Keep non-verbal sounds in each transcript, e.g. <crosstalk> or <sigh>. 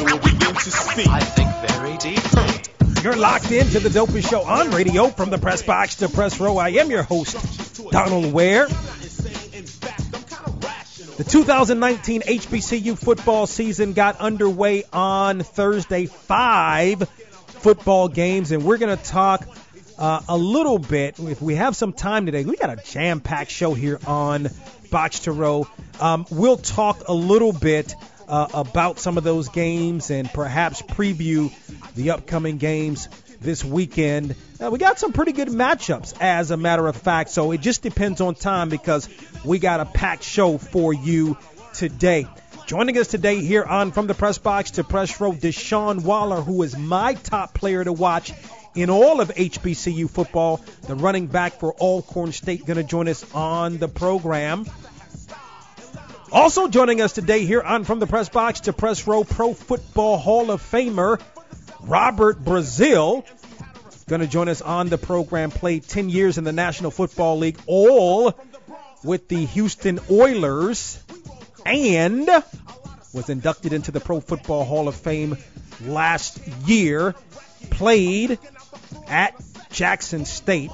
a teacher will begin to speak. I think very deeply. You're locked into the dopest show on radio from the press box to press row. I am your host, Donald Ware. The 2019 HBCU football season got underway on Thursday. Five football games, and we're going to talk uh, a little bit. If we have some time today, we got a jam-packed show here on Box to Row. Um, we'll talk a little bit uh, about some of those games and perhaps preview the upcoming games this weekend. Uh, we got some pretty good matchups, as a matter of fact. So it just depends on time because we got a packed show for you today. Joining us today here on From the Press Box to Press Row, Deshaun Waller, who is my top player to watch in all of HBCU football. The running back for Alcorn State going to join us on the program. Also joining us today here on From the Press Box to Press Row, Pro Football Hall of Famer Robert Brazile. Going to join us on the program. Played 10 years in the National Football League, all with the Houston Oilers, and was inducted into the Pro Football Hall of Fame last year. Played at Jackson State.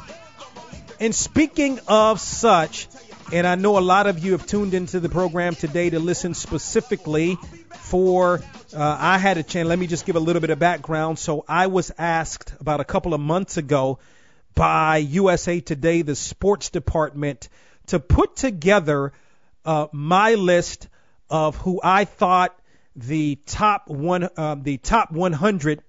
And speaking of such, and I know a lot of you have tuned into the program today to listen specifically for. Uh, I had a chance. Let me just give a little bit of background. So I was asked about a couple of months ago by USA Today, the sports department, to put together uh, my list of who I thought the top one, uh, the top 100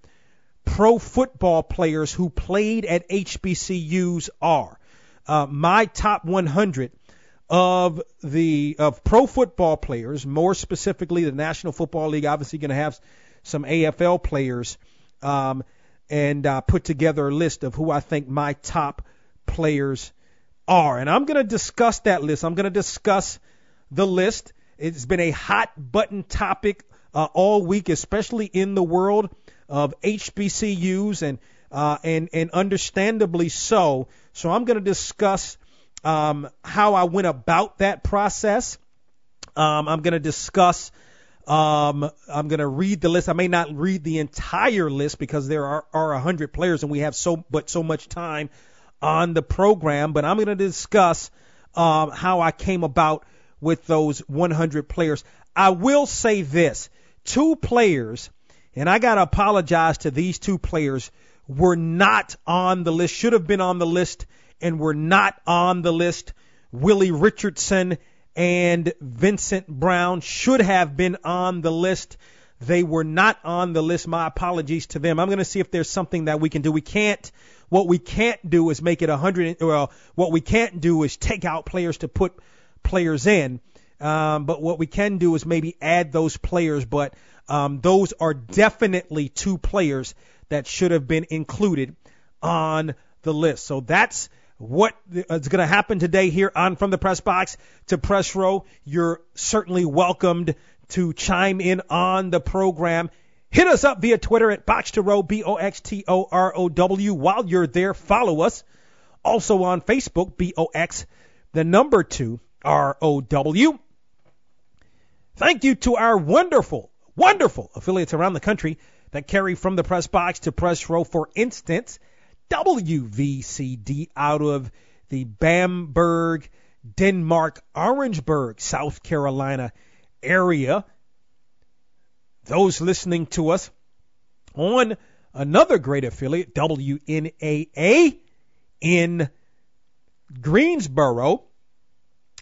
pro football players who played at HBCUs are. Uh, my top 100 of the of pro football players, more specifically the National Football League, obviously going to have some AFL players, um, and uh, put together a list of who I think my top players are. And I'm going to discuss that list. I'm going to discuss the list. It's been a hot button topic uh, all week, especially in the world of HBCUs and uh, and and understandably so. So I'm going to discuss um, how I went about that process. Um, I'm going to discuss. Um, I'm going to read the list. I may not read the entire list because there are, are 100 players and we have so but so much time on the program. But I'm going to discuss um, how I came about with those 100 players. I will say this: two players, and I got to apologize to these two players, were not on the list. Should have been on the list and were not on the list. Willie Richardson and Vincent Brown should have been on the list. They were not on the list. My apologies to them. I'm going to see if there's something that we can do. We can't. What we can't do is make it hundred. Well, what we can't do is take out players to put players in. Um, but what we can do is maybe add those players. But um, those are definitely two players that should have been included on the list. So that's what uh, is going to happen today here on From the Press Box to Press Row. You're certainly welcomed to chime in on the program. Hit us up via Twitter at Box to Row, B O X T O R O W. While you're there, follow us. Also on Facebook, B O X, the number two, R O W. Thank you to our wonderful, wonderful affiliates around the country that carry from the press box to press row. For instance, WVCD out of the Bamberg, Denmark, Orangeburg, South Carolina area. Those listening to us on another great affiliate, WNAA in Greensboro.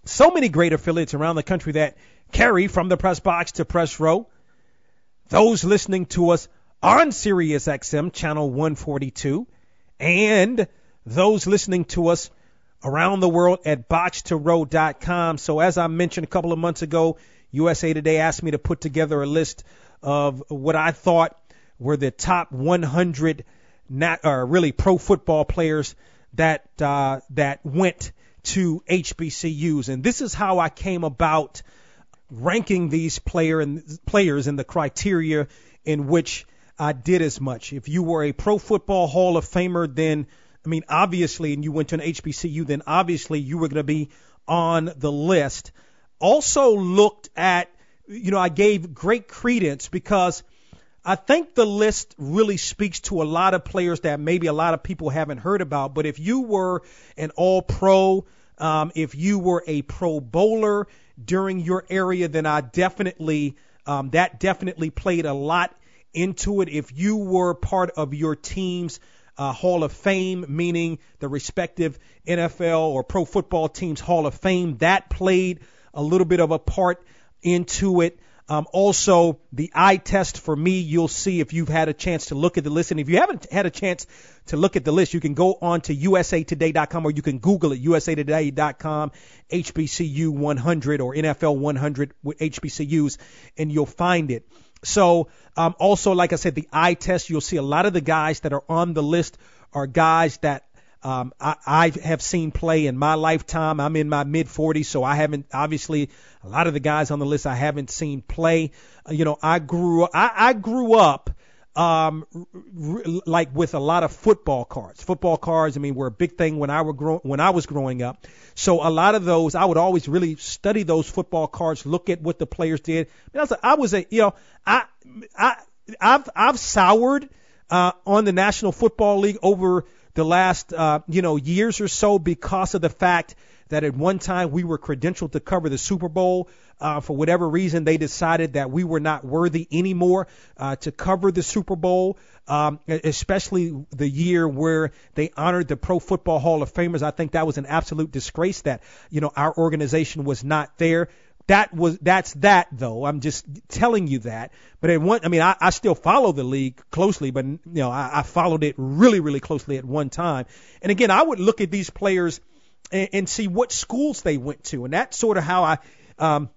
So many great affiliates around the country that carry from the press box to press row. Those listening to us on Sirius XM channel 142 and those listening to us around the world at box2row.com. So as I mentioned a couple of months ago, USA Today asked me to put together a list of what I thought were the top 100 not, or really pro football players that uh, that went to HBCUs, and this is how I came about ranking these player and players in the criteria in which I did as much. If you were a Pro Football Hall of Famer, then I mean obviously, and you went to an HBCU, then obviously you were going to be on the list. Also looked at, you know, I gave great credence because I think the list really speaks to a lot of players that maybe a lot of people haven't heard about. But if you were an all pro, um, if you were a pro bowler during your area, then I definitely, um, that definitely played a lot into it. If you were part of your team's uh, Hall of Fame, meaning the respective NFL or pro football team's Hall of Fame, that played a little bit of a part into it. Um, also, the eye test for me, you'll see if you've had a chance to look at the list. And if you haven't had a chance to look at the list, you can go on to usatoday.com or you can Google it, usatoday.com, HBCU 100 or NFL 100 with HBCUs, and you'll find it. So, um, also, like I said, the eye test, you'll see a lot of the guys that are on the list are guys that um, I, I have seen play in my lifetime. I'm in my mid 40s, so I haven't obviously a lot of the guys on the list I haven't seen play. Uh, you know, I grew I, I grew up um, r- like with a lot of football cards. Football cards, I mean, were a big thing when I were grow- when I was growing up. So a lot of those, I would always really study those football cards, look at what the players did. I, mean, I was a, I was a you know I I I've I've soured uh, on the National Football League over the last uh, you know years or so because of the fact that at one time we were credentialed to cover the Super Bowl. Uh, for whatever reason, they decided that we were not worthy anymore uh, to cover the Super Bowl, um, especially the year where they honored the Pro Football Hall of Famers. I think that was an absolute disgrace that you know our organization was not there that was that's that though. I'm just telling you that. But at one, I mean, I, I still follow the league closely, but you know, I, I followed it really, really closely at one time. And again, I would look at these players and, and see what schools they went to, and that's sort of how I. Um,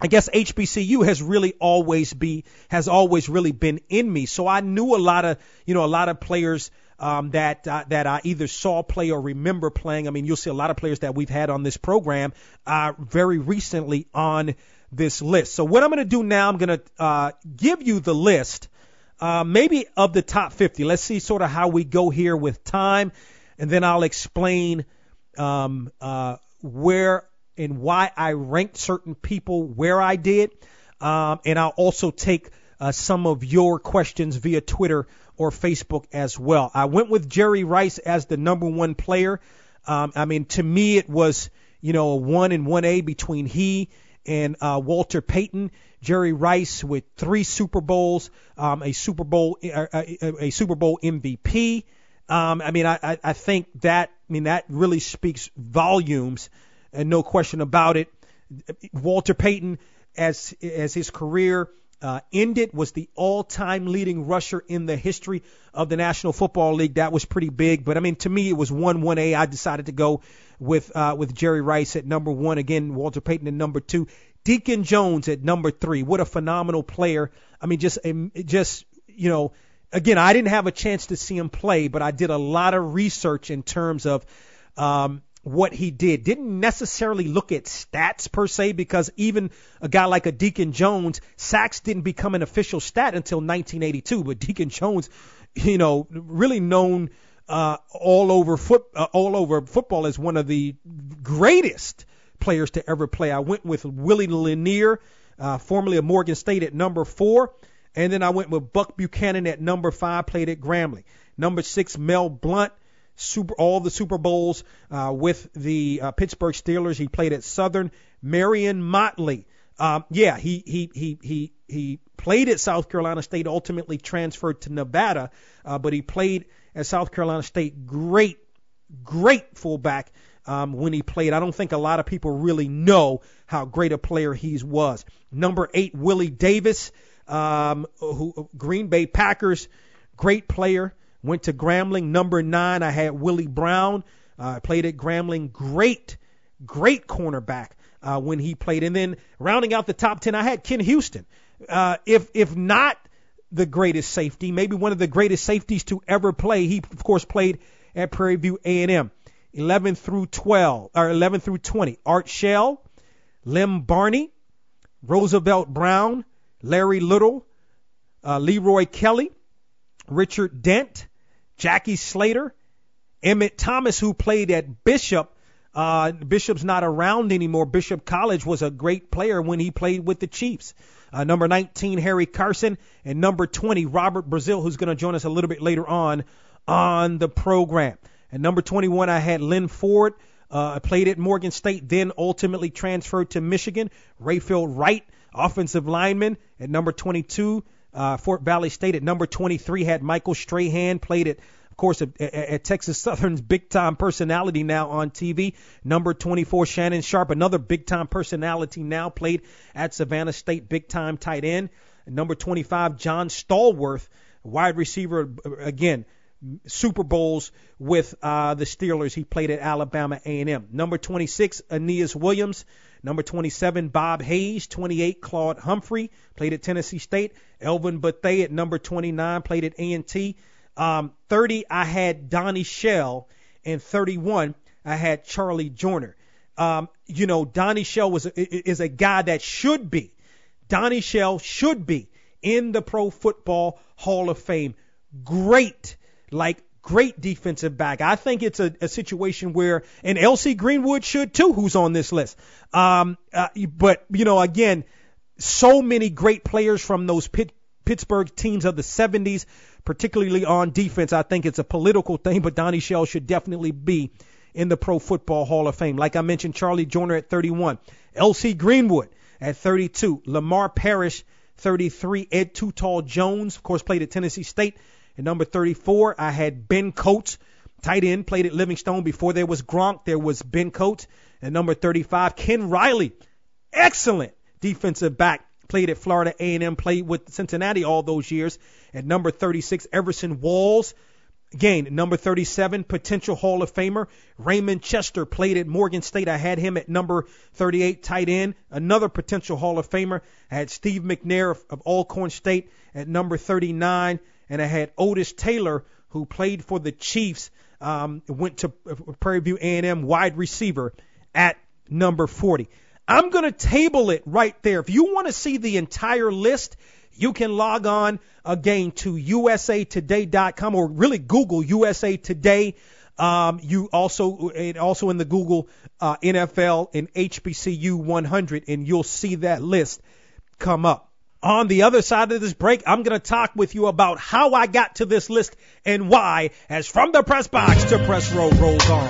I guess HBCU has really always be has always really been in me. So I knew a lot of you know a lot of players um, that uh, that I either saw play or remember playing. I mean, you'll see a lot of players that we've had on this program uh, very recently on this list. So what I'm going to do now, I'm going to uh, give you the list, uh, maybe of the top 50. Let's see sort of how we go here with time, and then I'll explain um, uh, where and why I ranked certain people where I did, um, and I'll also take uh, some of your questions via Twitter or Facebook as well. I went with Jerry Rice as the number one player. Um, I mean, to me, it was, you know, a one and one A between he and uh, Walter Payton. Jerry Rice with three Super Bowls, um, a Super Bowl, uh, a, a Super Bowl MVP. Um, I mean, I, I think that, I mean, that really speaks volumes, and no question about it. Walter Payton, as as his career uh, ended, was the all-time leading rusher in the history of the National Football League. That was pretty big, but I mean, to me, it was one one A. I decided to go with uh, with Jerry Rice at number one. Again, Walter Payton at number two. Deacon Jones at number three. What a phenomenal player! I mean, just just you know, again, I didn't have a chance to see him play, but I did a lot of research in terms of um, what he did. Didn't necessarily look at stats per se because even a guy like a Deacon Jones, sacks didn't become an official stat until 1982. But Deacon Jones, you know, really known uh, all over foot uh, all over football as one of the greatest players to ever play. I went with Willie Lanier, uh, formerly of Morgan State, at number four, and then I went with Buck Buchanan at number five, played at Grambling. Number six, Mel Blount super all the Super Bowls uh, with the uh, Pittsburgh Steelers. He played at Southern. Marion Motley, Um, yeah, he he he he he played at South Carolina State, ultimately transferred to Nevada, uh, but he played at South Carolina State. Great, great fullback um, when he played. I don't think a lot of people really know how great a player he was. Number eight, Willie Davis, um, who Green Bay Packers, great player. Went to Grambling. Number nine, I had Willie Brown. Uh, played at Grambling. Great, great cornerback uh, when he played. And then rounding out the top ten, I had Ken Houston. Uh, if if not the greatest safety, maybe one of the greatest safeties to ever play. He of course played at Prairie View A&M. 11 through 12 or 11 through 20. Art Shell, Lem Barney, Roosevelt Brown, Larry Little, uh, Leroy Kelly, Richard Dent, Jackie Slater, Emmitt Thomas, who played at Bishop. Uh, Bishop's not around anymore. Bishop College was a great player when he played with the Chiefs. Uh, number 19, Harry Carson, and number 20, Robert Brazile, who's going to join us a little bit later on on the program. And number 21, I had Len Ford. Uh, played at Morgan State, then ultimately transferred to Michigan. Rayfield Wright, offensive lineman. At number 22, uh, Fort Valley State. At number 23, had Michael Strahan. Played at, of course, at, at Texas <laughs> Southern's big time personality now on TV. Number 24, Shannon Sharpe, another big time personality now. Played at Savannah State, big time tight end. Number 25, John Stallworth, wide receiver, again Super Bowls with uh, the Steelers. He played at Alabama A&M. Number 26, Aeneas Williams. Number 27, Bob Hayes. 28, Claude Humphrey. Played at Tennessee State. Elvin Bethea at number 29. Played at A&T. Um, 30, I had Donnie Shell. And 31, I had Charlie Joiner. Um, you know, Donnie Shell was a, is a guy that should be. Donnie Shell should be in the Pro Football Hall of Fame. Great like great defensive back. I think it's a, a situation where, and LC Greenwood should too, who's on this list. Um, uh, but you know, again, so many great players from those Pitt, Pittsburgh teams of the 70s, particularly on defense. I think it's a political thing, but Donnie Shell should definitely be in the Pro Football Hall of Fame. Like I mentioned, Charlie Joiner at 31, LC Greenwood at 32, Lamar Parrish 33, Ed Too Tall Jones, of course, played at Tennessee State at number 34, I had Ben Coates, tight end, played at Livingstone. Before there was Gronk, there was Ben Coates. At number 35, Ken Riley, excellent defensive back, played at Florida A&M, played with Cincinnati all those years. At number 36, Everson Walls. Again, number 37, potential Hall of Famer. Raymond Chester played at Morgan State. I had him at number 38, tight end. Another potential Hall of Famer. I had Steve McNair of, of Alcorn State at number 39 and I had Otis Taylor, who played for the Chiefs, um, went to Prairie View A&M wide receiver at number 40. I'm going to table it right there. If you want to see the entire list, you can log on again to usatoday.com or really Google USA Today. Um, you also and also in the Google uh, NFL and HBCU 100, and you'll see that list come up. On the other side of this break, I'm going to talk with you about how I got to this list and why, as from the press box to press row rolls on.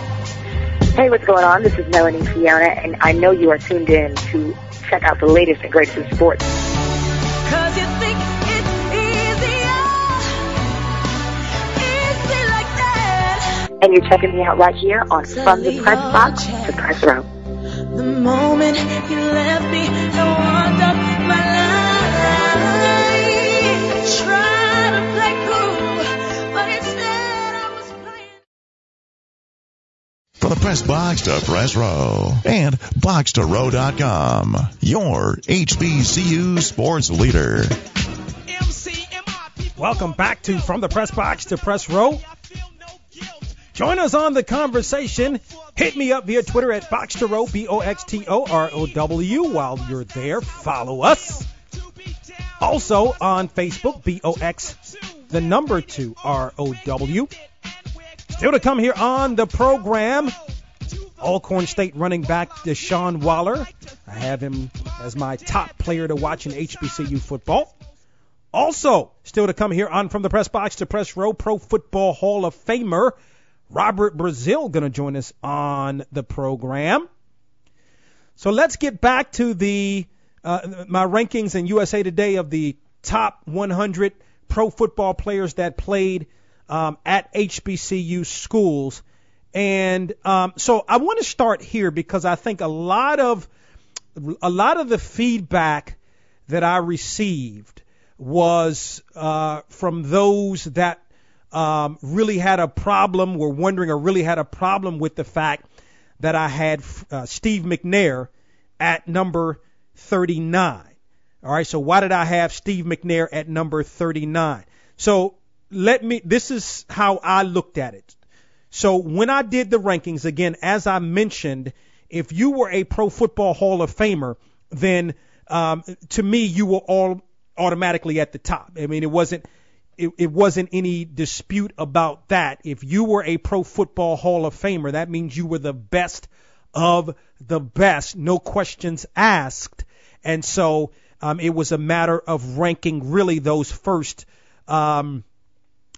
Hey, what's going on? This is Melanie Fiona, and I know you are tuned in to check out the latest and greatest in sports. Cause you think it's easier, easy like that. And you're checking me out right here on From the Press Box to Press Row. The moment you left me, I press box to press row and box2row.com. Your HBCU sports leader. Welcome back to From the Press Box to Press Row. Join us on the conversation. Hit me up via Twitter at Box to Row, B O X T O R O W. While you're there, follow us. Also on Facebook, B O X, the number two R O W. Still to come here on the program, Alcorn State running back Deshaun Waller. I have him as my top player to watch in HBCU football. Also, still to come here on From the Press Box to Press Row, Pro Football Hall of Famer Robert Brazile going to join us on the program. So let's get back to the uh, my rankings in USA Today of the top 100 pro football players that played um, at HBCU schools. And um, so I want to start here because I think a lot of a lot of the feedback that I received was uh, from those that um, really had a problem, were wondering, or really had a problem with the fact that I had uh, Steve McNair at number 39. All right, so why did I have Steve McNair at number 39? So let me, this is how I looked at it. So when I did the rankings, again, as I mentioned, if you were a Pro Football Hall of Famer, then um, to me you were all automatically at the top. I mean, it wasn't it, it wasn't any dispute about that. If you were a Pro Football Hall of Famer, that means you were the best of the best, no questions asked. And so um, it was a matter of ranking really those first. Um,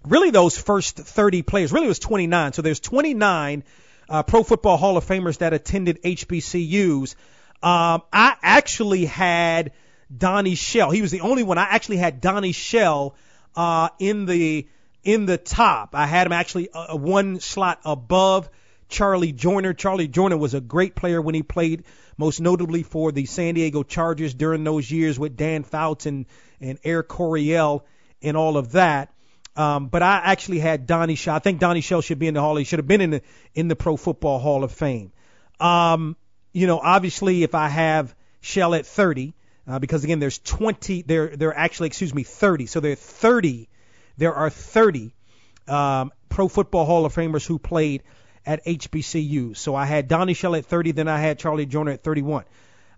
really those first 30 players. Really, was 29. So there's 29 uh, Pro Football Hall of Famers that attended HBCUs. Um, I actually had Donnie Shell. He was the only one. I actually had Donnie Shell uh, in the in the top. I had him actually uh, one slot above Charlie Joiner. Charlie Joiner was a great player when he played, most notably for the San Diego Chargers during those years with Dan Fouts and, and Air Coryell and all of that. Um, but I actually had Donnie Shell. I think Donnie Shell should be in the Hall. He should have been in the in the Pro Football Hall of Fame. Um, you know, obviously, if I have Shell at 30, uh, because again, there's 20. There, there are actually, excuse me, 30. So there are 30. There are 30 um, Pro Football Hall of Famers who played at HBCU. So I had Donnie Shell at 30, then I had Charlie Joiner at 31.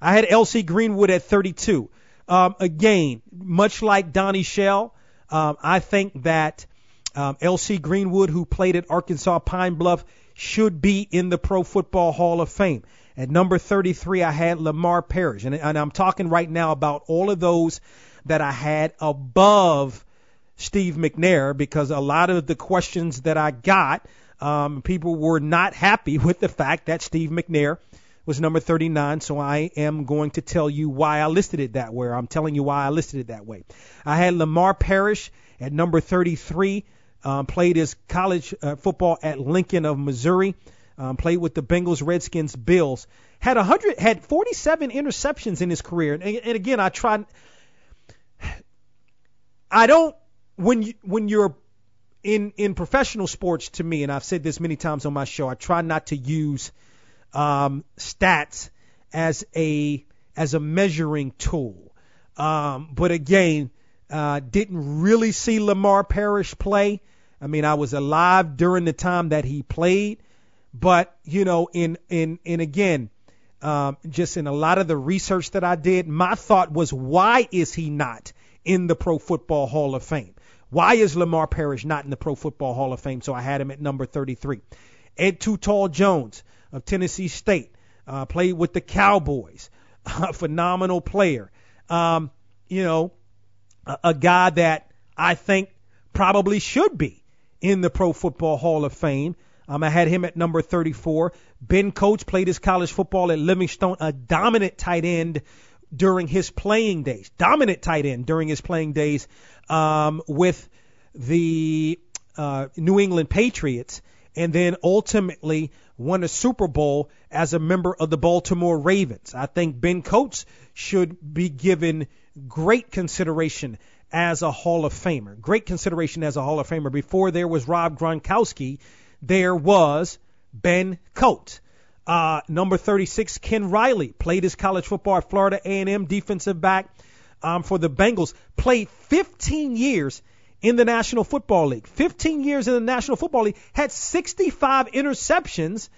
I had LC Greenwood at 32. Um, again, much like Donnie Shell, um, I think that um, LC Greenwood, who played at Arkansas Pine Bluff, should be in the Pro Football Hall of Fame. At number 33, I had Lamar Parrish. And, and I'm talking right now about all of those that I had above Steve McNair because a lot of the questions that I got, um, people were not happy <laughs> with the fact that Steve McNair was number 39. So I am going to tell you why I listed it that way. I'm telling you why I listed it that way. I had Lamar Parrish at number 33. Um, played his college uh, football at Lincoln of Missouri. Um, played with the Bengals, Redskins, Bills. Had 100, had 47 interceptions in his career. And, and again, I tried. I don't when you when you're in in professional sports to me, and I've said this many times on my show. I try not to use um, stats as a as a measuring tool. Um, but again, uh, didn't really see Lamar Parrish play. I mean, I was alive during the time that he played. But you know, in in in again, um, just in a lot of the research that I did, my thought was, why is he not in the Pro Football Hall of Fame? Why is Lamar Parrish not in the Pro Football Hall of Fame? So I had him at number 33. Ed Too Tall Jones of Tennessee State uh, played with the Cowboys, <laughs> phenomenal player. Um, you know, a, a guy that I think probably should be in the Pro Football Hall of Fame. Um, I had him at number 34. Ben Coates played his college football at Livingstone, a dominant tight end during his playing days. Dominant tight end during his playing days um, with the uh, New England Patriots, and then ultimately won a Super Bowl as a member of the Baltimore Ravens. I think Ben Coates should be given great consideration as a Hall of Famer. Great consideration as a Hall of Famer. Before there was Rob Gronkowski, there was Ben Coates. Uh, number 36, Ken Riley, played his college football at Florida A&M, defensive back um, for the Bengals. Played 15 years in the National Football League. 15 years in the National Football League. Had 65 interceptions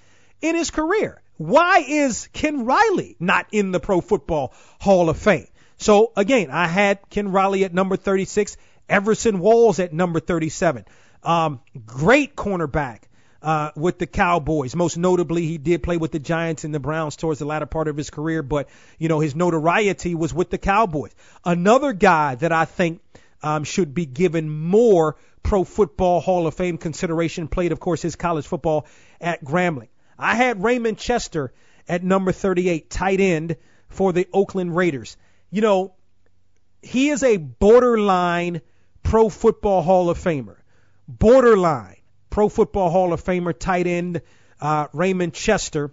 in his career. Why is Ken Riley not in the Pro Football Hall of Fame? So again, I had Ken Riley at number 36, Everson Walls at number 37. Um, great cornerback uh, with the Cowboys. Most notably, he did play with the Giants and the Browns towards the latter part of his career, but you know his notoriety was with the Cowboys. Another guy that I think um, should be given more Pro Football Hall of Fame consideration. Played, of course, his college football at Grambling. I had Raymond Chester at number 38, tight end for the Oakland Raiders. you know, he is a borderline Pro Football Hall of Famer. Borderline Pro Football Hall of Famer tight end uh, Raymond Chester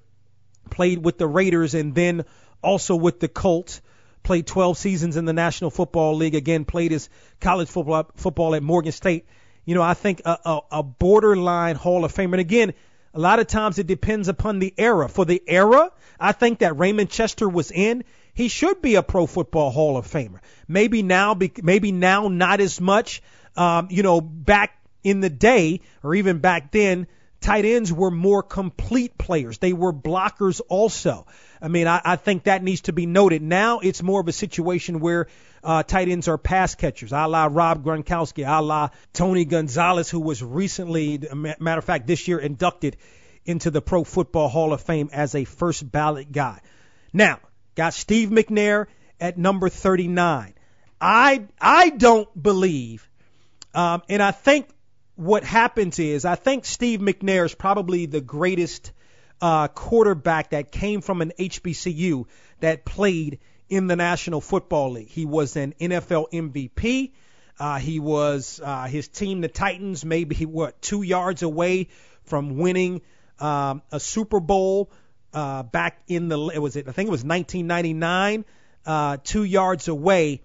played with the Raiders and then also with the Colts. Played 12 seasons in the National Football League. Again, played his college football football at Morgan State. You know, I think a, a, a borderline Hall of Famer. And again, a lot of times it depends upon the era. For the era, I think that Raymond Chester was in, he should be a Pro Football Hall of Famer. Maybe now, maybe now not as much. Um, you know, back in the day, or even back then, tight ends were more complete players. They were blockers also. I mean, I, I think that needs to be noted. Now it's more of a situation where uh, tight ends are pass catchers, a la Rob Gronkowski, a la Tony Gonzalez, who was recently, matter of fact, this year inducted into the Pro Football Hall of Fame as a first ballot guy. Now, got Steve McNair at number 39. I I don't believe, um, and I think what happens is I think Steve McNair is probably the greatest uh, quarterback that came from an HBCU that played in the National Football League. He was an NFL MVP. Uh, he was uh, his team, the Titans, maybe he what two yards away from winning um, a Super Bowl uh, back in the it was it I think it was 1999, uh, two yards away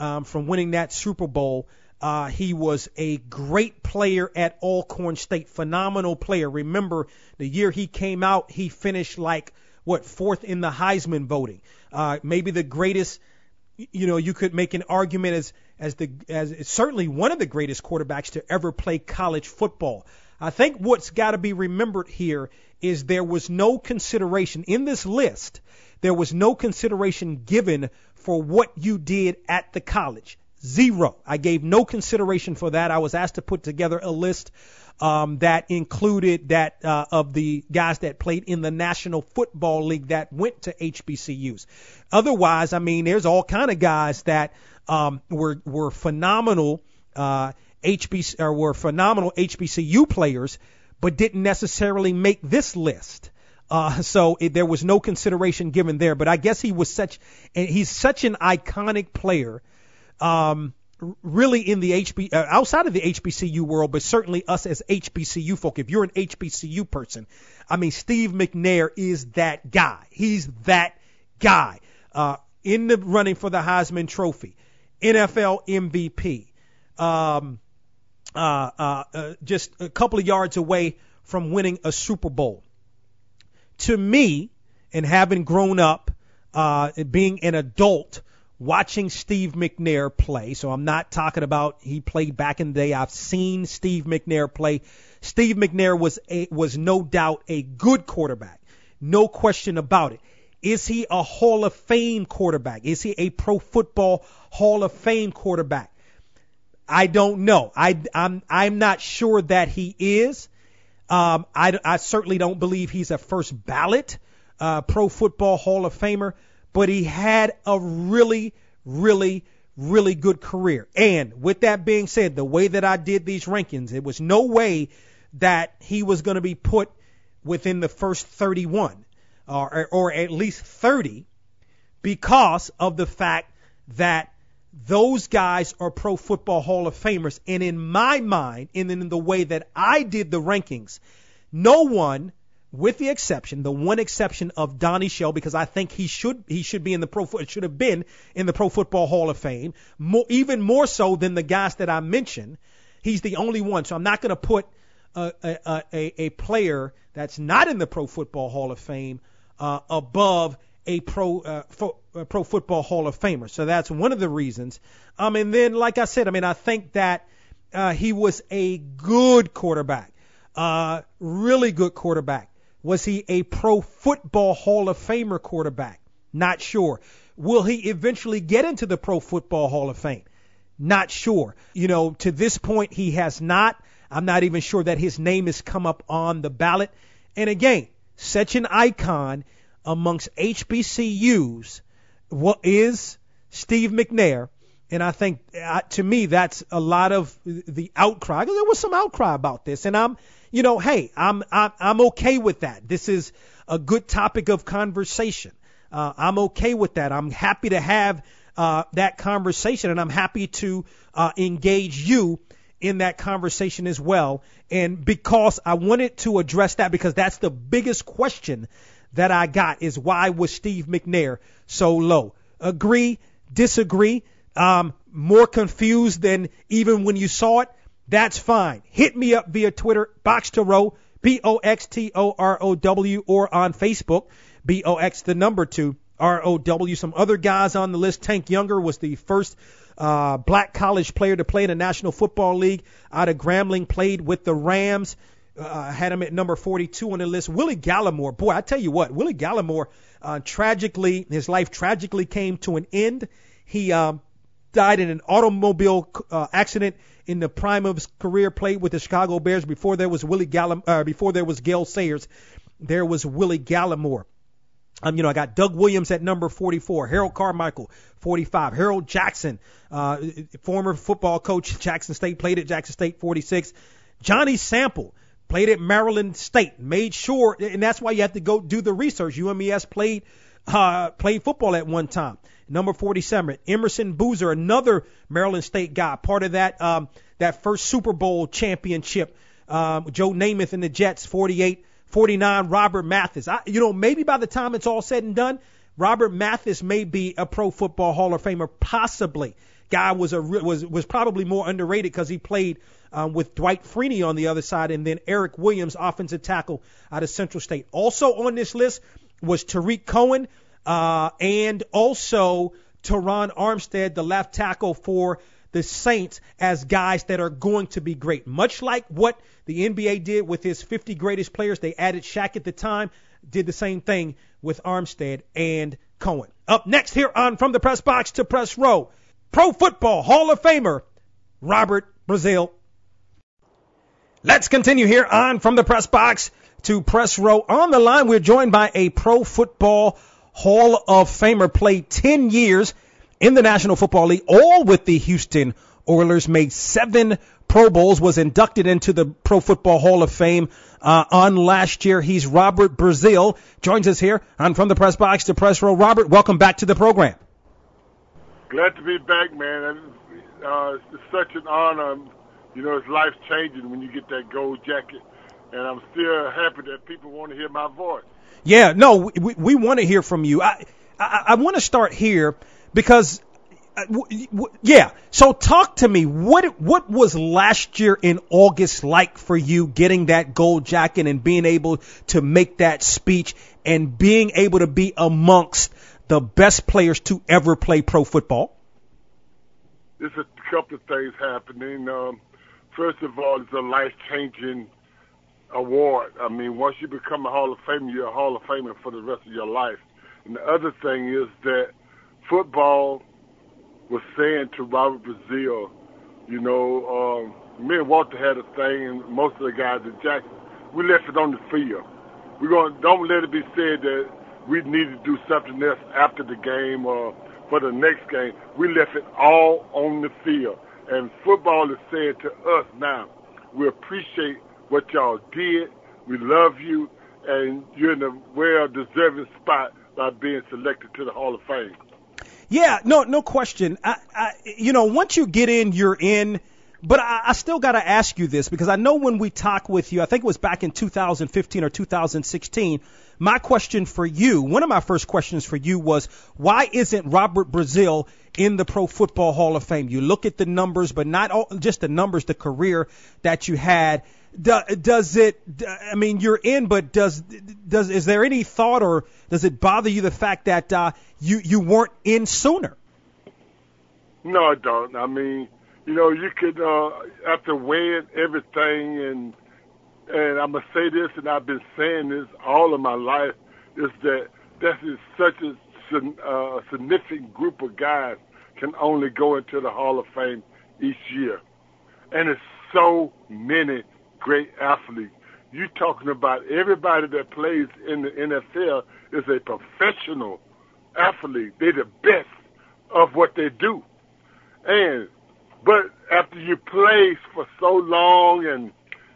um, from winning that Super Bowl. Uh, he was a great player at Alcorn State, phenomenal player. Remember the year he came out, he finished like what fourth in the Heisman voting. Uh, maybe the greatest. You know, you could make an argument as as the as certainly one of the greatest quarterbacks to ever play college football. I think what's got to be remembered here is there was no consideration in this list. There was no consideration given for what you did at the college. Zero. I gave no consideration for that. I was asked to put together a list um, that included that uh, of the guys that played in the National Football League that went to HBCUs. Otherwise, I mean, there's all kind of guys that um, were were phenomenal uh, HBC or were phenomenal HBCU players, but didn't necessarily make this list. Uh, so it, there was no consideration given there. But I guess he was such, he's such an iconic player um, really in the HB uh, outside of the HBCU world, but certainly us as HBCU folk. If you're an HBCU person, I mean Steve McNair is that guy. He's that guy uh, in the running for the Heisman Trophy, NFL MVP, um, uh, uh, uh, just a couple of yards away from winning a Super Bowl. To me, and having grown up, uh, being an adult watching Steve McNair play. So I'm not talking about he played back in the day. I've seen Steve McNair play. Steve McNair was a, was no doubt a good quarterback. No question about it. Is he a Hall of Fame quarterback? Is he a Pro Football Hall of Fame quarterback? I don't know. I, I'm I'm not sure that he is. Um, I, I certainly don't believe he's a first ballot uh, Pro Football Hall of Famer but he had a really, really, really good career. And with that being said, the way that I did these rankings, it was no way that he was going to be put within the first 31 or, or at least 30 because of the fact that those guys are Pro Football Hall of Famers. And in my mind, and in the way that I did the rankings, no one with the exception, the one exception of Donnie Shell, because I think he should he should be in the pro should have been in the Pro Football Hall of Fame, more, even more so than the guys that I mentioned. He's the only one, so I'm not going to put a, a, a, a player that's not in the Pro Football Hall of Fame uh, above a pro uh, fo- Pro Football Hall of Famer. So that's one of the reasons. Um, and then, like I said, I mean, I think that uh, he was a good quarterback, uh, really good quarterback. Was he a pro football Hall of Famer quarterback? Not sure. Will he eventually get into the Pro Football Hall of Fame? Not sure. You know, to this point, he has not. I'm not even sure that his name has come up on the ballot. And again, such an icon amongst HBCUs what is Steve McNair. And I think uh, to me, that's a lot of the outcry. There was some outcry about this. And I'm, you know, hey, I'm I'm, I'm okay with that. This is a good topic of conversation. Uh, I'm okay with that. I'm happy to have uh, that conversation, and I'm happy to uh, engage you in that conversation as well. And because I wanted to address that, because that's the biggest question that I got is why was Steve McNair so low? Agree, disagree, um, more confused than even when you saw it. That's fine. Hit me up via Twitter, Box to Row, B O X T O R O W, or on Facebook, B O X the number two, R O W. Some other guys on the list. Tank Younger was the first uh, black college player to play in the National Football League out of Grambling, played with the Rams. Uh, had him at number 42 on the list. Willie Galimore, boy, I tell you what, Willie Galimore, uh, tragically, his life tragically came to an end. He um, died in an automobile uh, accident in the prime of his career. Played with the Chicago Bears before there was Willie Gallim, uh, before there was Gale Sayers. There was Willie Galimore. Um, you know, I got Doug Williams at number 44, Harold Carmichael, 45, Harold Jackson, uh, former football coach, at Jackson State, played at Jackson State, 46, Johnny Sample, played at Maryland State, made sure, and that's why you have to go do the research. UMES played, uh, played football at one time. Number 47, Emerson Boozer, another Maryland State guy, part of that, um, that first Super Bowl championship. Um, Joe Namath and the Jets, 48. 49, Robert Mathis. I, you know, maybe by the time it's all said and done, Robert Mathis may be a Pro Football Hall of Famer, possibly. Guy was a was was probably more underrated because he played um, with Dwight Freeney on the other side, and then Eric Williams, offensive tackle out of Central State. Also on this list was Tarik Cohen uh, and also Terron Armstead, the left tackle for the Saints, as guys that are going to be great. Much like what the NBA did with his 50 greatest players, they added Shaq at the time, did the same thing with Armstead and Cohen. Up next here on From the Press Box to Press Row, Pro Football Hall of Famer Robert Brazile. Let's continue here on From the Press Box to Press Row. On the line, we're joined by a Pro Football Hall of Famer, played 10 years in the National Football League, all with the Houston Oilers, made seven Pro Bowls, was inducted into the Pro Football Hall of Fame uh, on last year. He's Robert Brazile, joins us here on From the Press Box to Press Row. Robert, welcome back to the program. Glad to be back, man. Uh, it's such an honor. You know, it's life changing when you get that gold jacket, and I'm still happy that people want to hear my voice. Yeah, no, we, we want to hear from you. I, I, I want to start here because uh, yeah. So talk to me. What what was last year in August like for you getting that gold jacket and being able to make that speech and being able to be amongst the best players to ever play pro football? There's a couple of things happening. Um, first of all, it's a life changing award. I mean, once you become a Hall of Famer, you're a Hall of Famer for the rest of your life. And the other thing is that football was saying to Robert Brazile, you know, um, me and Walter had a thing, and most of the guys at Jackson, we left it on the field. We're going don't let it be said that we need to do something else after the game or for the next game. We left it all on the field. And football is saying to us now, we appreciate what y'all did. We love you, and you're in a well-deserving spot by being selected to the Hall of Fame. Yeah, no, no question. I, I, you know, once you get in, you're in. But I, I still got to ask you this because I know when we talked with you, I think it was back in 2015 or 2016. My question for you, one of my first questions for you was, why isn't Robert Brazile in the Pro Football Hall of Fame? You look at the numbers, but not all, just the numbers, the career that you had. Do, does it? I mean, you're in, but does does is there any thought or does it bother you the fact that uh, you you weren't in sooner? No, I don't. I mean, you know, you could uh, after weighing everything, and and I'm gonna say this, and I've been saying this all of my life, is that that is such a uh, significant group of guys can only go into the Hall of Fame each year, and it's so many great athlete. You talking about everybody that plays in the NFL is a professional athlete. They're the best of what they do. And but after you play for so long and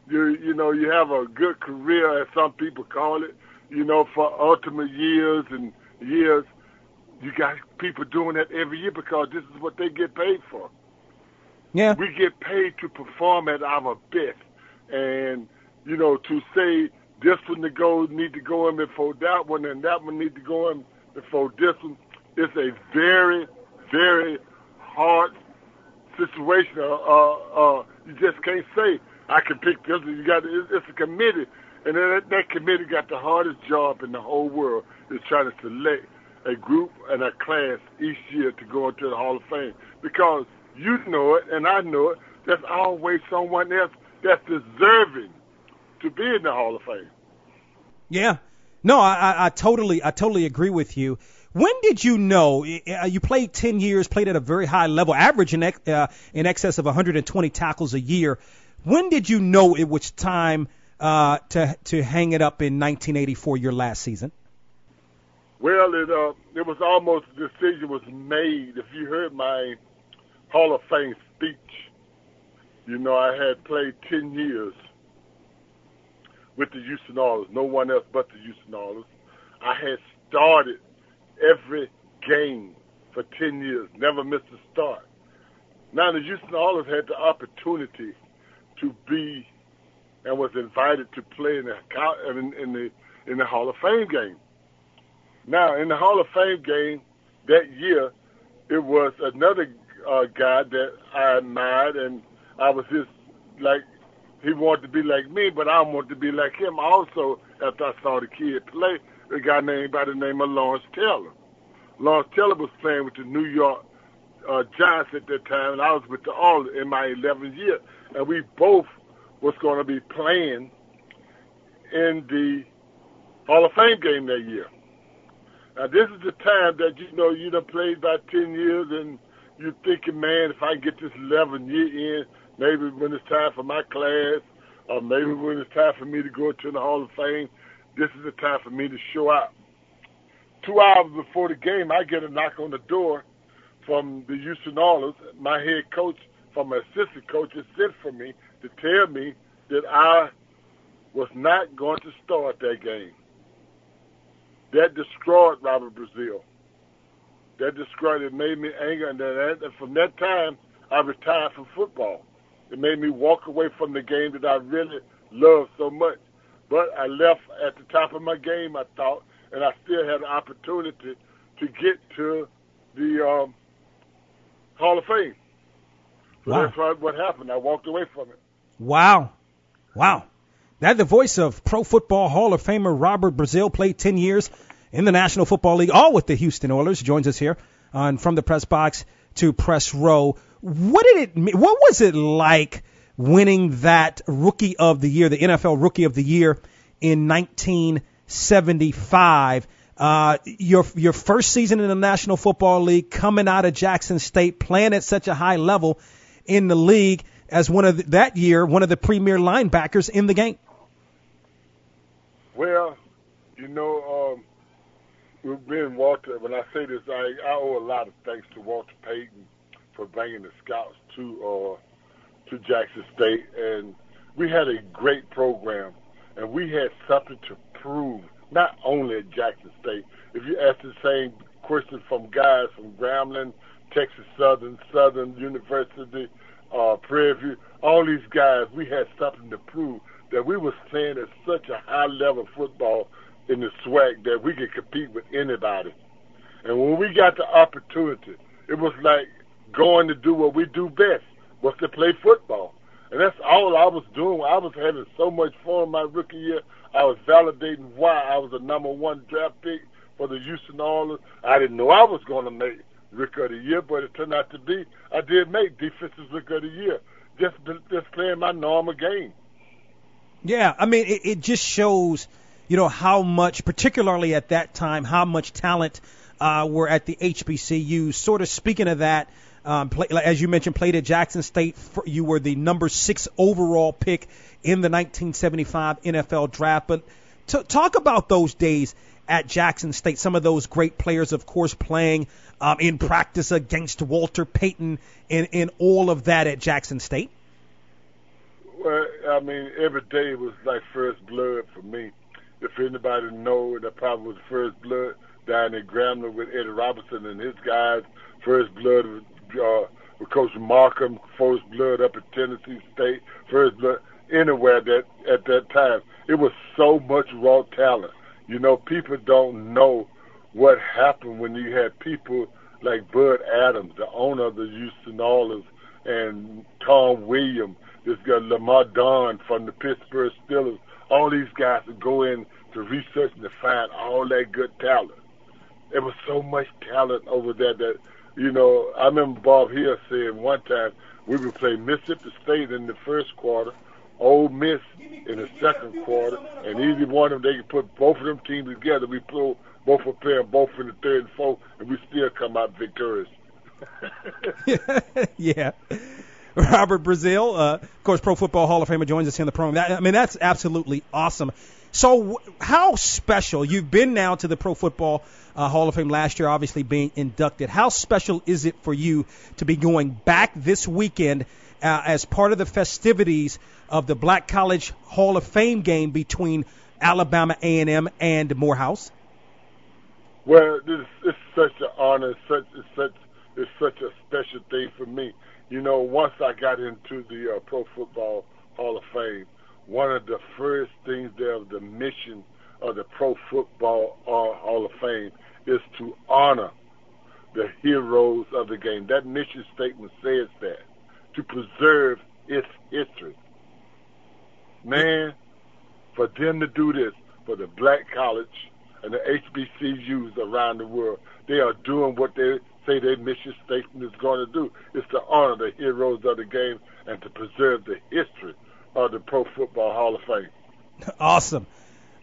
you you know you have a good career as some people call it, you know for ultimate years and years, you got people doing that every year because this is what they get paid for. Yeah. We get paid to perform at our best, and you know to say this one to go need to go in before that one, and that one need to go in before this one. It's a very, very hard situation. Uh, uh, uh, you just can't say I can pick this. one. You got it's, a committee, and that, that committee got the hardest job in the whole world is trying to select a group and a class each year to go into the Hall of Fame because you know it and I know it. There's always someone else that's deserving to be in the Hall of Fame. Yeah. No, I, I, I totally, I totally agree with you. When did you know uh, you played 10 years, played at a very high level, average in, ex- uh, in excess of 120 tackles a year? When did you know it was time uh, to to hang it up in 1984, your last season? Well, it uh, it was almost the decision was made. If you heard my Hall of Fame speech, you know I had played 10 years with the Houston Oilers, no one else but the Houston Oilers. I had started every game for 10 years, never missed a start. Now the Houston Oilers had the opportunity to be and was invited to play in the in, in the in the Hall of Fame game. Now in the Hall of Fame game that year, it was another uh, guy that I admired, and I was just like he wanted to be like me, but I wanted to be like him also. After I saw the kid play, a guy named by the name of Lawrence Taylor. Lawrence Taylor was playing with the New York uh, Giants at that time, and I was with the All in my 11th year, and we both was going to be playing in the Hall of Fame game that year. Now this is the time that you know you done played about 10 years, and you're thinking, man, if I get this 11 year in, maybe when it's time for my class, or maybe when it's time for me to go to the Hall of Fame, this is the time for me to show up. Two hours before the game, I get a knock on the door from the Houston Oilers. My head coach, from my assistant coach, is sent for me to tell me that I was not going to start that game. That destroyed Robert Brazile. That destroyed it, made me angry, and, and from that time, I retired from football. It made me walk away from the game that I really loved so much. But I left at the top of my game, I thought, and I still had an opportunity to get to the um, Hall of Fame. So Wow. that's what, what happened. I walked away from it. Wow. Wow. That the voice of Pro Football Hall of Famer Robert Brazile played 10 years in the National Football League, all with the Houston Oilers. Joins us here on From the Press Box to Press Row. What did it? What was it like winning that Rookie of the Year, the NFL Rookie of the Year in 1975? Uh, your your first season in the National Football League, coming out of Jackson State, playing at such a high level in the league as one of the, that year one of the premier linebackers in the game. Well, you know, um, we've been Walter. When I say this, I, I owe a lot of thanks to Walter Payton for bringing the scouts to uh, to Jackson State, and we had a great program, and we had something to prove. Not only at Jackson State. If you ask the same question from guys from Grambling, Texas Southern, Southern University, uh, Prairie View, all these guys, we had something to prove that we were playing at such a high level football in the swag that we could compete with anybody. And when we got the opportunity, it was like going to do what we do best, was to play football. And that's all I was doing. I was having so much fun my rookie year. I was validating why I was a number one draft pick for the Houston Oilers. I didn't know I was going to make rookie of the year, but it turned out to be I did make defensive rookie of the year. Just just playing my normal game. Yeah, I mean it, it just shows, you know, how much, particularly at that time, how much talent uh, were at the HBCU. Sort of speaking of that, um, play, as you mentioned, played at Jackson State. You were the number six overall pick in the 1975 NFL draft. But to, talk about those days at Jackson State. Some of those great players, of course, playing um, in practice against Walter Payton and, and all of that at Jackson State. Well, I mean, every day was like first blood for me. If anybody know, that probably was first blood. down in Grambling with Eddie Robinson and his guys. First blood uh, with Coach Markham, first blood up at Tennessee State, first blood anywhere that at that time. It was so much raw talent. You know, people don't know what happened when you had people like Bud Adams, the owner of the Houston Oilers, and Tom Williams, this guy Lamar Don from the Pittsburgh Steelers. All these guys would go in to research and to find all that good talent. There was so much talent over there that, you know, I remember Bob Hill saying one time we would play Mississippi State in the first quarter, Ole Miss in the second quarter, and either one of them, they could put both of them teams together. We pull both of them both in the third and fourth, and we still come out victorious. <laughs> yeah. Robert Brazile, uh, of course, Pro Football Hall of Famer, joins us here in the program. That, I mean, that's absolutely awesome. So, how special? You've been now to the Pro Football uh, Hall of Fame last year, obviously being inducted. How special is it for you to be going back this weekend uh, as part of the festivities of the Black College Hall of Fame game between Alabama A&M and Morehouse? Well, this is such an honor. Such it's such it's such a special thing for me. You know, once I got into the uh, Pro Football Hall of Fame, one of the first things of the mission of the Pro Football Hall of Fame is to honor the heroes of the game. That mission statement says that to preserve its history. Man, for them to do this for the black college and the HBCUs around the world, they are doing what they say their mission statement is going to do. It's to honor the heroes of the game and to preserve the history of the Pro Football Hall of Fame. Awesome.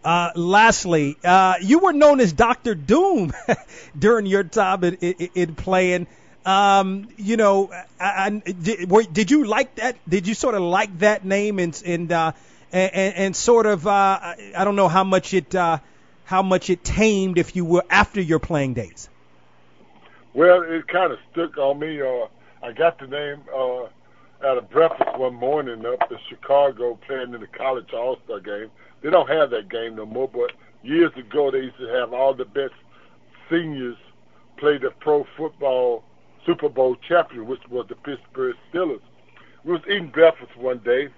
Uh, lastly, uh, you were known as Doctor Doom <laughs> during your time in, in, in playing. Um, you know, I, I, did, were, did you like that? Did you sort of like that name and and uh, and, and sort of uh, I don't know how much it uh, how much it tamed if you were after your playing days. Well, it kind of stuck on me. Uh, I got the name uh, at a breakfast one morning up in Chicago playing in the college All Star game. They don't have that game no more, but years ago they used to have all the best seniors play the pro football Super Bowl champion, which was the Pittsburgh Steelers. We was eating breakfast one day.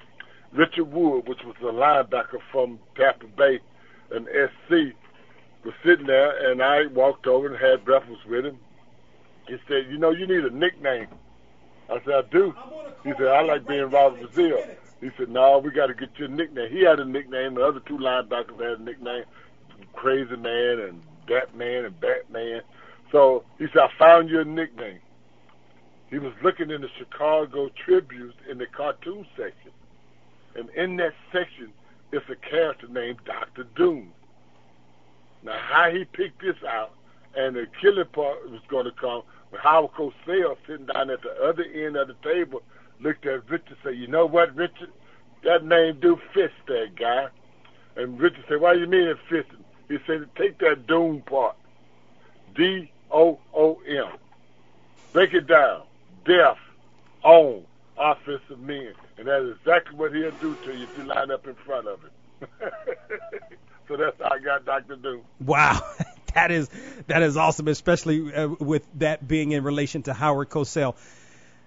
Richard Wood, which was a linebacker from Tampa Bay and SC, was sitting there, and I walked over and had breakfast with him. He said, "You know, you need a nickname." I said, "I do." He said, "I like being Robert Brazile." He said, "No, we got to get you a nickname." He had a nickname. The other two linebackers had a nickname, Crazy Man and Batman and Batman. So he said, "I found you a nickname." He was looking in the Chicago Tribune in the cartoon section, and in that section is a character named Doctor Doom. Now, how he picked this out, and the killing part was going to come when Howard Cosell sitting down at the other end of the table looked at Richard and said, You know what, Richard? That name do fit that guy. And Richard said, Why you mean it fits? He said, Take that Doom part. D O O M. Break it down. Deaf, on, offensive men. And that's exactly what he'll do to you if you line up in front of him. <laughs> so that's how I got Dr. Doom. Wow, <laughs> <laughs> that is that is awesome, especially uh, with that being in relation to Howard Cosell,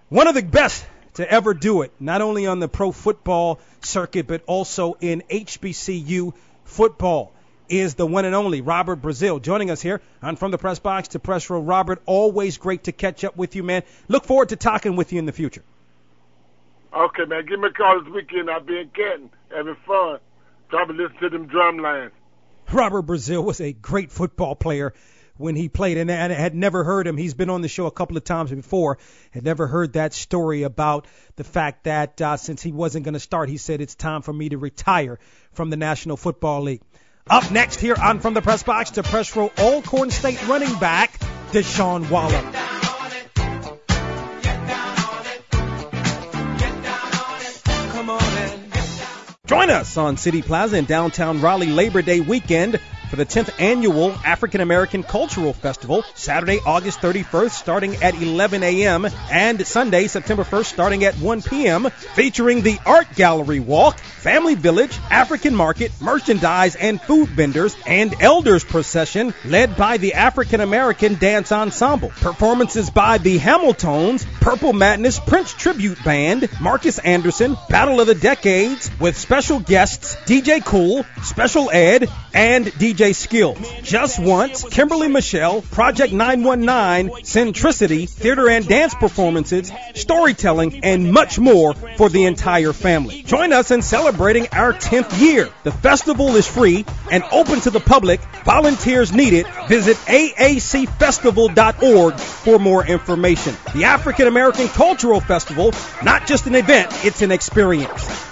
one of the best to ever do it, not only on the pro football circuit but also in HBCU football. Is the one and only Robert Brazile joining us here on From the Press Box to Press Row. Robert, always great to catch up with you, man. Look forward to talking with you in the future. Okay, man. Give me a call this weekend. I'll be in Canton having fun. Probably listen to them drum lines. Robert Brazile was a great football player when he played, and I had never heard him. He's been on the show a couple of times before. Had never heard that story about the fact that uh, since he wasn't going to start, he said it's time for me to retire from the National Football League. Up next here on From the Press Box to Press Row, Alcorn State running back Deshaun Waller. Join us on City Plaza in downtown Raleigh Labor Day weekend for the 10th annual African American Cultural Festival, Saturday, August 31st, starting at 11 a.m., and Sunday, September 1st, starting at 1 p.m., featuring the Art Gallery Walk, Family Village, African Market, merchandise and food vendors, and Elders Procession, led by the African American Dance Ensemble. Performances by the Hamiltones, Purple Madness Prince Tribute Band, Marcus Anderson, Battle of the Decades, with special guests DJ Kool, Special Ed, and DJ Skills. Just Once, Kimberly Michelle, Project 919, Centricity, theater and dance performances, storytelling, and much more for the entire family. Join us in celebrating our 10th year. The festival is free and open to the public. Volunteers needed. Visit aacfestival.org for more information. The African American Cultural Festival, not just an event, it's an experience.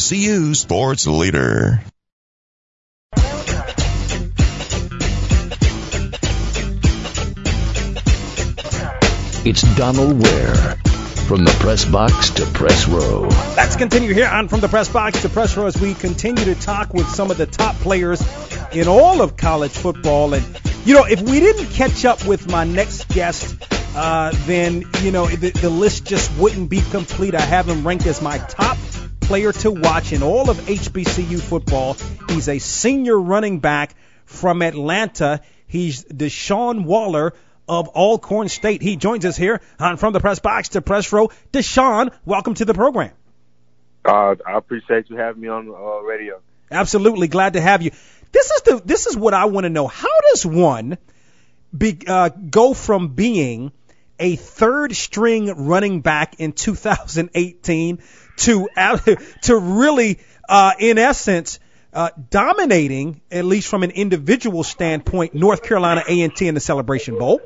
HBCU sports leader. It's Donald Ware. From the press box to press row. Let's continue here on From the Press Box to Press Row as we continue to talk with some of the top players in all of college football. And, you know, if we didn't catch up with my next guest, uh, then, you know, the, the list just wouldn't be complete. I have him ranked as my top player to watch in all of HBCU football. He's a senior running back from Atlanta. He's Deshaun Waller of Alcorn State. He joins us here on From the Press Box to Press Row. Deshaun, welcome to the program. Uh, I appreciate you having me on uh, radio. Absolutely glad to have you. This is the this is what I want to know. How does one be, uh, go from being a third string running back in 2018 to <laughs> to really, uh, in essence, uh, dominating at least from an individual standpoint, North Carolina A&T in the Celebration Bowl?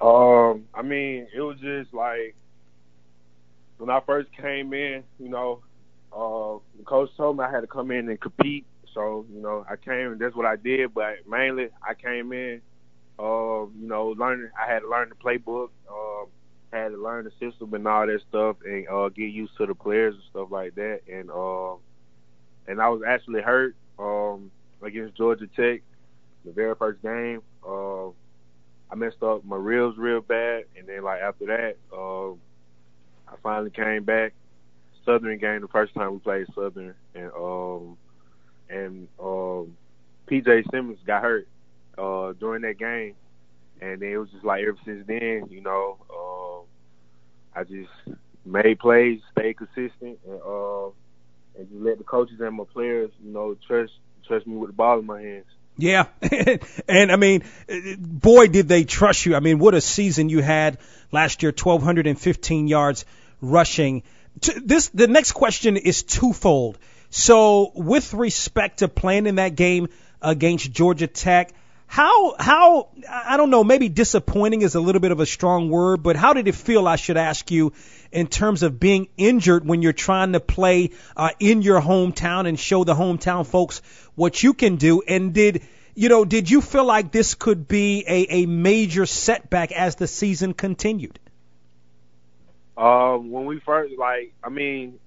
Um, I mean, it was just like when I first came in, you know, uh, the coach told me I had to come in and compete. So, you know, I came and that's what I did. But mainly, I came in, uh, you know, learning. I had to learn the playbook, um, had to learn the system and all that stuff, and uh, get used to the players and stuff like that. And uh, and I was actually hurt um, against Georgia Tech, the very first game. Uh, I messed up my ribs real bad, and then like after that, uh, I finally came back. Southern game the first time we played Southern, and um, and um, PJ Simmons got hurt uh, during that game, and then it was just like ever since then, you know, uh, I just made plays, stayed consistent, and uh, and just let the coaches and my players, you know, trust trust me with the ball in my hands. Yeah, <laughs> and I mean, boy, did they trust you. I mean, what a season you had last year, 1,215 yards rushing. This the next question is twofold. So, with respect to playing in that game against Georgia Tech, how how I don't know, maybe disappointing is a little bit of a strong word, but how did it feel? I should ask you in terms of being injured when you're trying to play uh, in your hometown and show the hometown folks what you can do. And did you know? Did you feel like this could be a, a major setback as the season continued? Uh, when we first, like, I mean,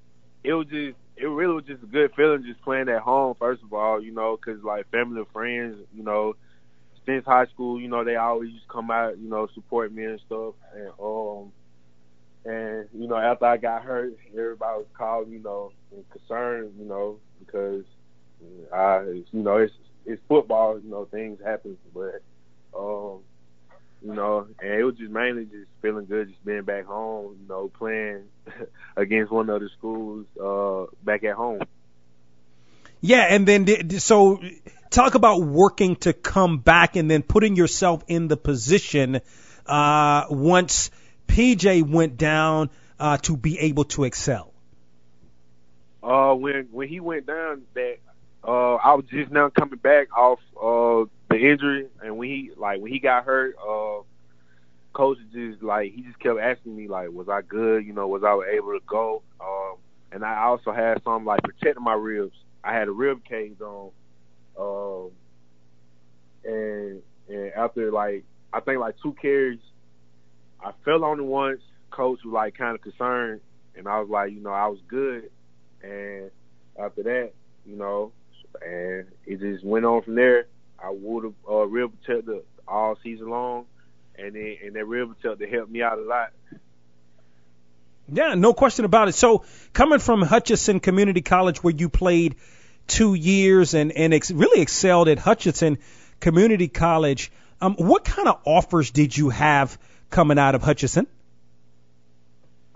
it was just, it really was just a good feeling just playing at home. First of all, you know, because like family and friends, you know, since high school, you know, they always come out, you know, support me and stuff. And um, and you know, after I got hurt, everybody was calling, you know, and concerned, you know, because I, you know, it's it's football, you know, things happen, but um, you know, and it was just mainly just feeling good, just being back home, you know, playing <laughs> against one of the schools uh, back at home. Yeah, and then so talk about working to come back and then putting yourself in the position uh, once PJ went down uh, to be able to excel. Uh, when when he went down, that uh, I was just now coming back off uh, the injury, and when he like when he got hurt, uh, coach just like he just kept asking me like, was I good? You know, was I able to go? Um, and I also had some like protecting my ribs. I had a rib cage on, um, and and after like I think like two carries, I fell on it once. Coach was like kind of concerned, and I was like, you know, I was good. And after that, you know, and it just went on from there. I wore the uh, rib protector all season long, and then and that rib protector helped me out a lot. Yeah, no question about it. So coming from Hutchinson Community College, where you played two years and and ex- really excelled at Hutchinson Community College, um, what kind of offers did you have coming out of Hutchinson?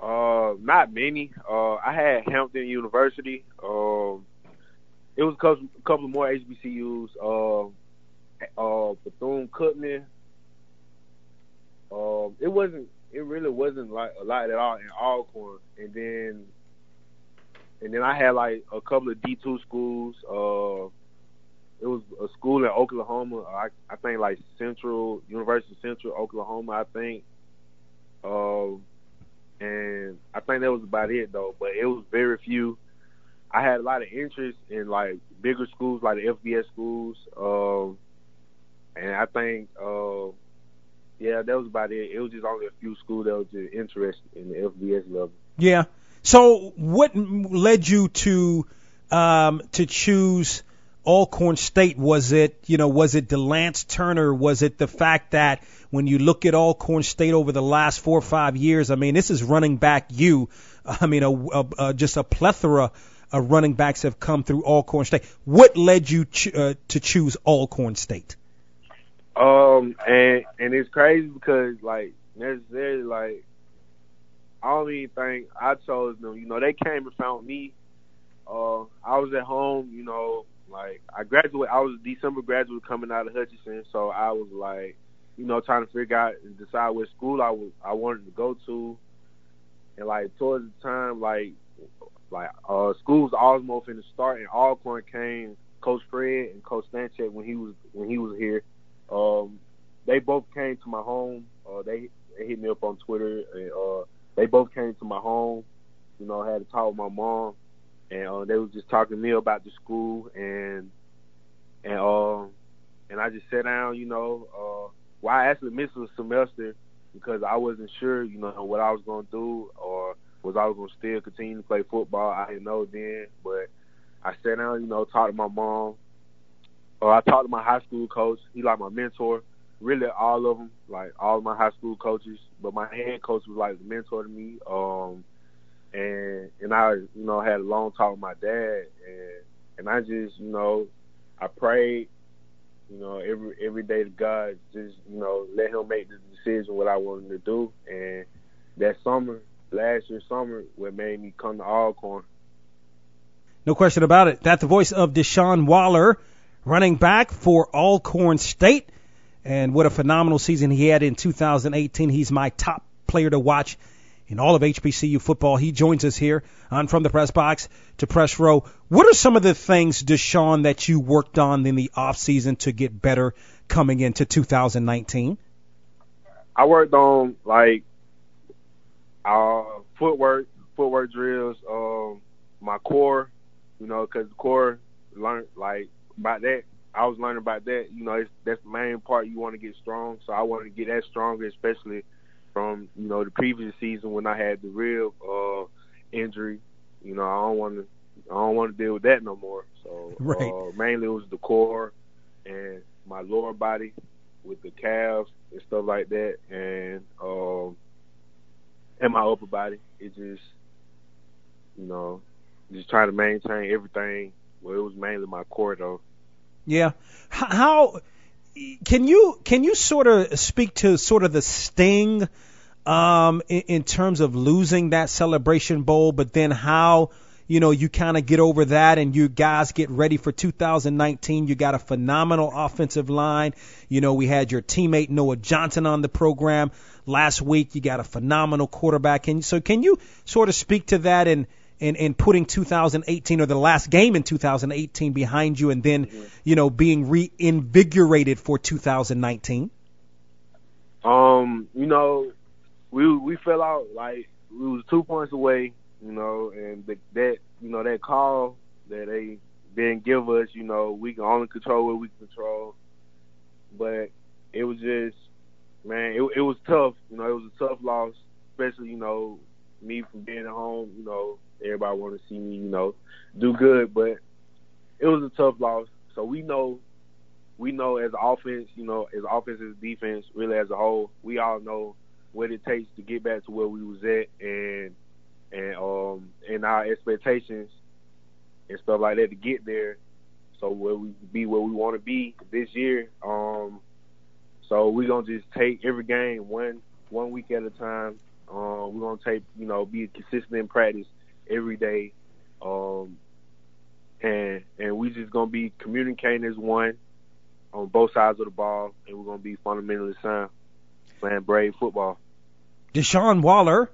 Uh, not many. Uh, I had Hampton University. Um, it was a couple, couple more HBCUs. Uh, uh, Bethune Cookman. Um, it wasn't. It really wasn't like a lot at all in Alcorn. And then, and then I had like a couple of D two schools. Uh, it was a school in Oklahoma. I I think like Central University of Central Oklahoma. I think. Um, and I think that was about it though. But it was very few. I had a lot of interest in like bigger schools, like the FBS schools. Um, and I think, uh, yeah, that was about it. It was just only a few schools that was just interested in the FBS level. Yeah. So what led you to um, to choose Alcorn State? Was it you know was it De'Lance Turner? Was it the fact that when you look at Alcorn State over the last four or five years, I mean this is running back you. <laughs> I mean a, a, a just a plethora of running backs have come through Alcorn State. What led you ch- uh, to choose Alcorn State? Um, and and it's crazy because like necessarily like I don't even think I chose them. You know, they came and found me. Uh, I was at home. You know, like I graduated. I was a December graduate coming out of Hutchinson, so I was like, you know, trying to figure out and decide what school I was I wanted to go to. And like towards the time, like like uh schools Osmo finna start and Alcorn came Coach Fred and Coach Stanchek when he was when he was here. Um they both came to my home. Uh they, they hit me up on Twitter and uh they both came to my home. You know, I had a talk with my mom and uh they was just talking to me about the school and and um and I just sat down, you know, uh well I actually missed a semester because I wasn't sure, you know, what I was gonna do or was I was gonna still continue to play football. I didn't know then, but I sat down, you know, talked to my mom. Or I talked to my high school coach. He like my mentor. Really, all of them, like all of my high school coaches. But my head coach was like the mentor to me. Um, and and I, you know, had a long talk with my dad, and and I just, you know, I prayed, you know, every every day to God, just you know, let Him make the decision what I wanted to do. And that summer, last year summer, what made me come to Alcorn. No question about it. That's the voice of Deshaun Waller, running back for Alcorn State. And what a phenomenal season he had in 2018. He's my top player to watch in all of HBCU football. He joins us here on From the Press Box to Press Row. What are some of the things, Deshaun, that you worked on in the off season to get better coming into 2019? I worked on like uh footwork, footwork drills, um, my core, you know, because core learned like about that. I was learning about that. You know, it's, that's the main part. You want to get strong, so I wanted to get that stronger, especially from you know the previous season when I had the rib uh, injury. You know, I don't want to. I don't want to deal with that no more. So <laughs> Right. uh, mainly it was the core and my lower body with the calves and stuff like that, and um, and my upper body. It just you know just trying to maintain everything. Well, it was mainly my core though. Yeah. How can you can you sort of speak to sort of the sting um, in, in terms of losing that Celebration Bowl, but then how you know you kind of get over that and you guys get ready for 2019. You got a phenomenal offensive line. You know we had your teammate Noah Johnson on the program last week. You got a phenomenal quarterback. And so can you sort of speak to that and in, in putting 2018 or the last game in 2018 behind you and then, you know, being reinvigorated for 2019? Um, you know, we we fell out like we was two points away, you know, and the, that you know that call that they didn't give us, you know, we can only control what we control. But it was just, man, it it was tough. You know, it was a tough loss, especially you know me from being at home. You know, everybody want to see me, you know, do good, but it was a tough loss. So we know, we know as offense, you know, as offense as defense, really as a whole, we all know what it takes to get back to where we was at, and and um and our expectations and stuff like that to get there. So where we be where we want to be this year. Um, so we're gonna just take every game one one week at a time. Um, we're gonna take you know be consistent in practice every day, um, and and we just gonna be communicating as one on both sides of the ball, and we're gonna be fundamentally sound playing brave football. Deshaun Waller,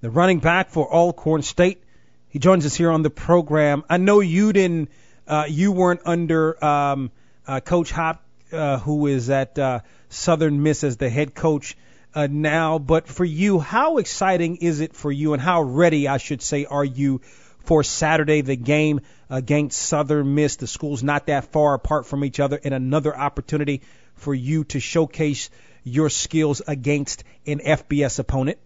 the running back for Alcorn State, he joins us here on the program. I know you didn't, uh, you weren't under um, uh, Coach Hop, uh, who is at uh, Southern Miss as the head coach uh, now. But for you, how exciting is it for you, and how ready, I should say, are you for Saturday, the game against Southern Miss? The school's not that far apart from each other, and another opportunity for you to showcase your skills against an FBS opponent.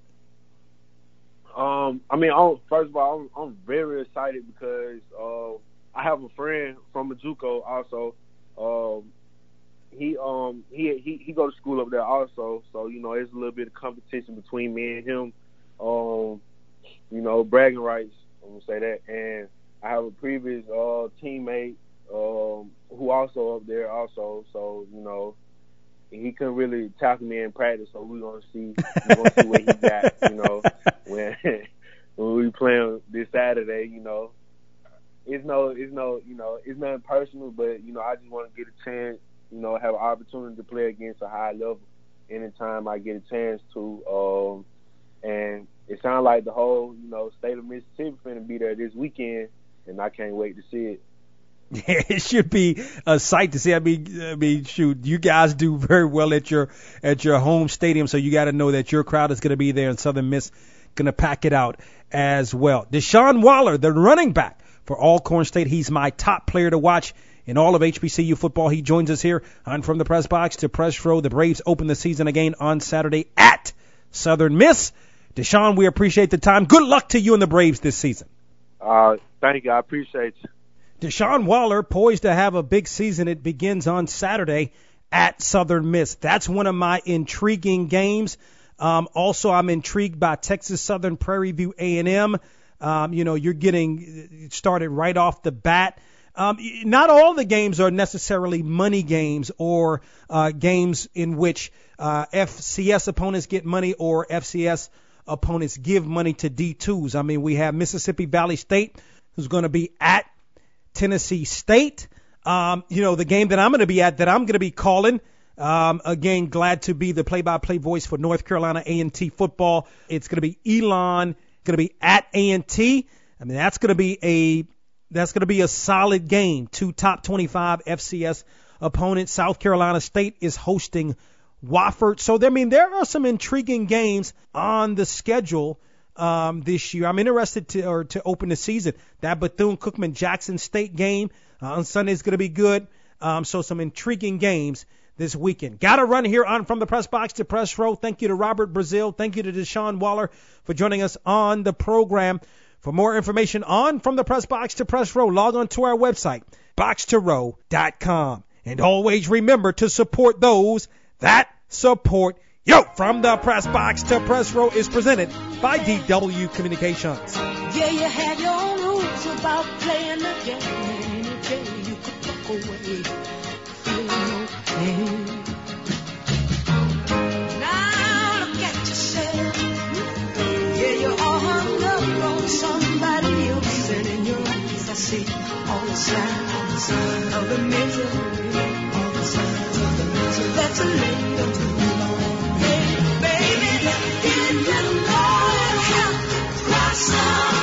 Um, I mean, I'm, first of all, I'm, I'm very excited because uh, I have a friend from my JUCO also. Um, he um he he he go to school up there also, so you know there's a little bit of competition between me and him. Um, you know, bragging rights. I'm gonna say that, and I have a previous uh teammate um who also up there also, so you know he couldn't really tackle me in practice, so we're gonna see we're gonna see what he <laughs> got, you know, when <laughs> when we playing this Saturday, you know. It's no it's no you know, it's nothing personal, but you know, I just wanna get a chance, you know, have an opportunity to play against a high level anytime I get a chance to. Um and it sounds like the whole, you know, state of Mississippi finna be there this weekend and I can't wait to see it. Yeah, <laughs> it should be a sight to see. I mean, I mean, shoot, you guys do very well at your at your home stadium, so you got to know that your crowd is going to be there, and Southern Miss going to pack it out as well. Deshaun Waller, the running back for Alcorn State, he's my top player to watch in all of HBCU football. He joins us here on From the Press Box to Press Row. The Braves open the season again on Saturday at Southern Miss. Deshaun, we appreciate the time. Good luck to you and the Braves this season. Uh, thank you. I appreciate you. Deshaun Waller poised to have a big season. It begins on Saturday at Southern Miss. That's one of my intriguing games. Um, also, I'm intrigued by Texas Southern Prairie View A&M. Um, you know, you're getting started right off the bat. Um, not all the games are necessarily money games or uh, games in which uh, FCS opponents get money or FCS opponents give money to D2s. I mean, we have Mississippi Valley State, who's going to be at Tennessee State. Um, you know, the game that I'm going to be at, that I'm going to be calling. Um, again, glad to be the play-by-play voice for North Carolina A&T football. It's going to be Elon, going to be at A&T. I mean, that's going to be a that's going to be a solid game. Two top 25 FCS opponents. South Carolina State is hosting Wofford. So, I mean, there are some intriguing games on the schedule um, this year. I'm interested to or to open the season. That Bethune Cookman Jackson State game uh, on Sunday is going to be good. Um, so some intriguing games this weekend. Got to run here on from the press box to press row. Thank you to Robert Brazile. Thank you to Deshaun Waller for joining us on the program. For more information on from the press box to press row, log on to our website, boxtorow.com. And always remember to support those that support you. From the press box to press row is presented by DW Communications. Yeah, you had your rules about playing the game. Any day you could walk away, no pain. somebody else. And in your eyes I see all the signs of the misery, all the signs of the misery that's a little too long. Hey, baby, let you get a little more some.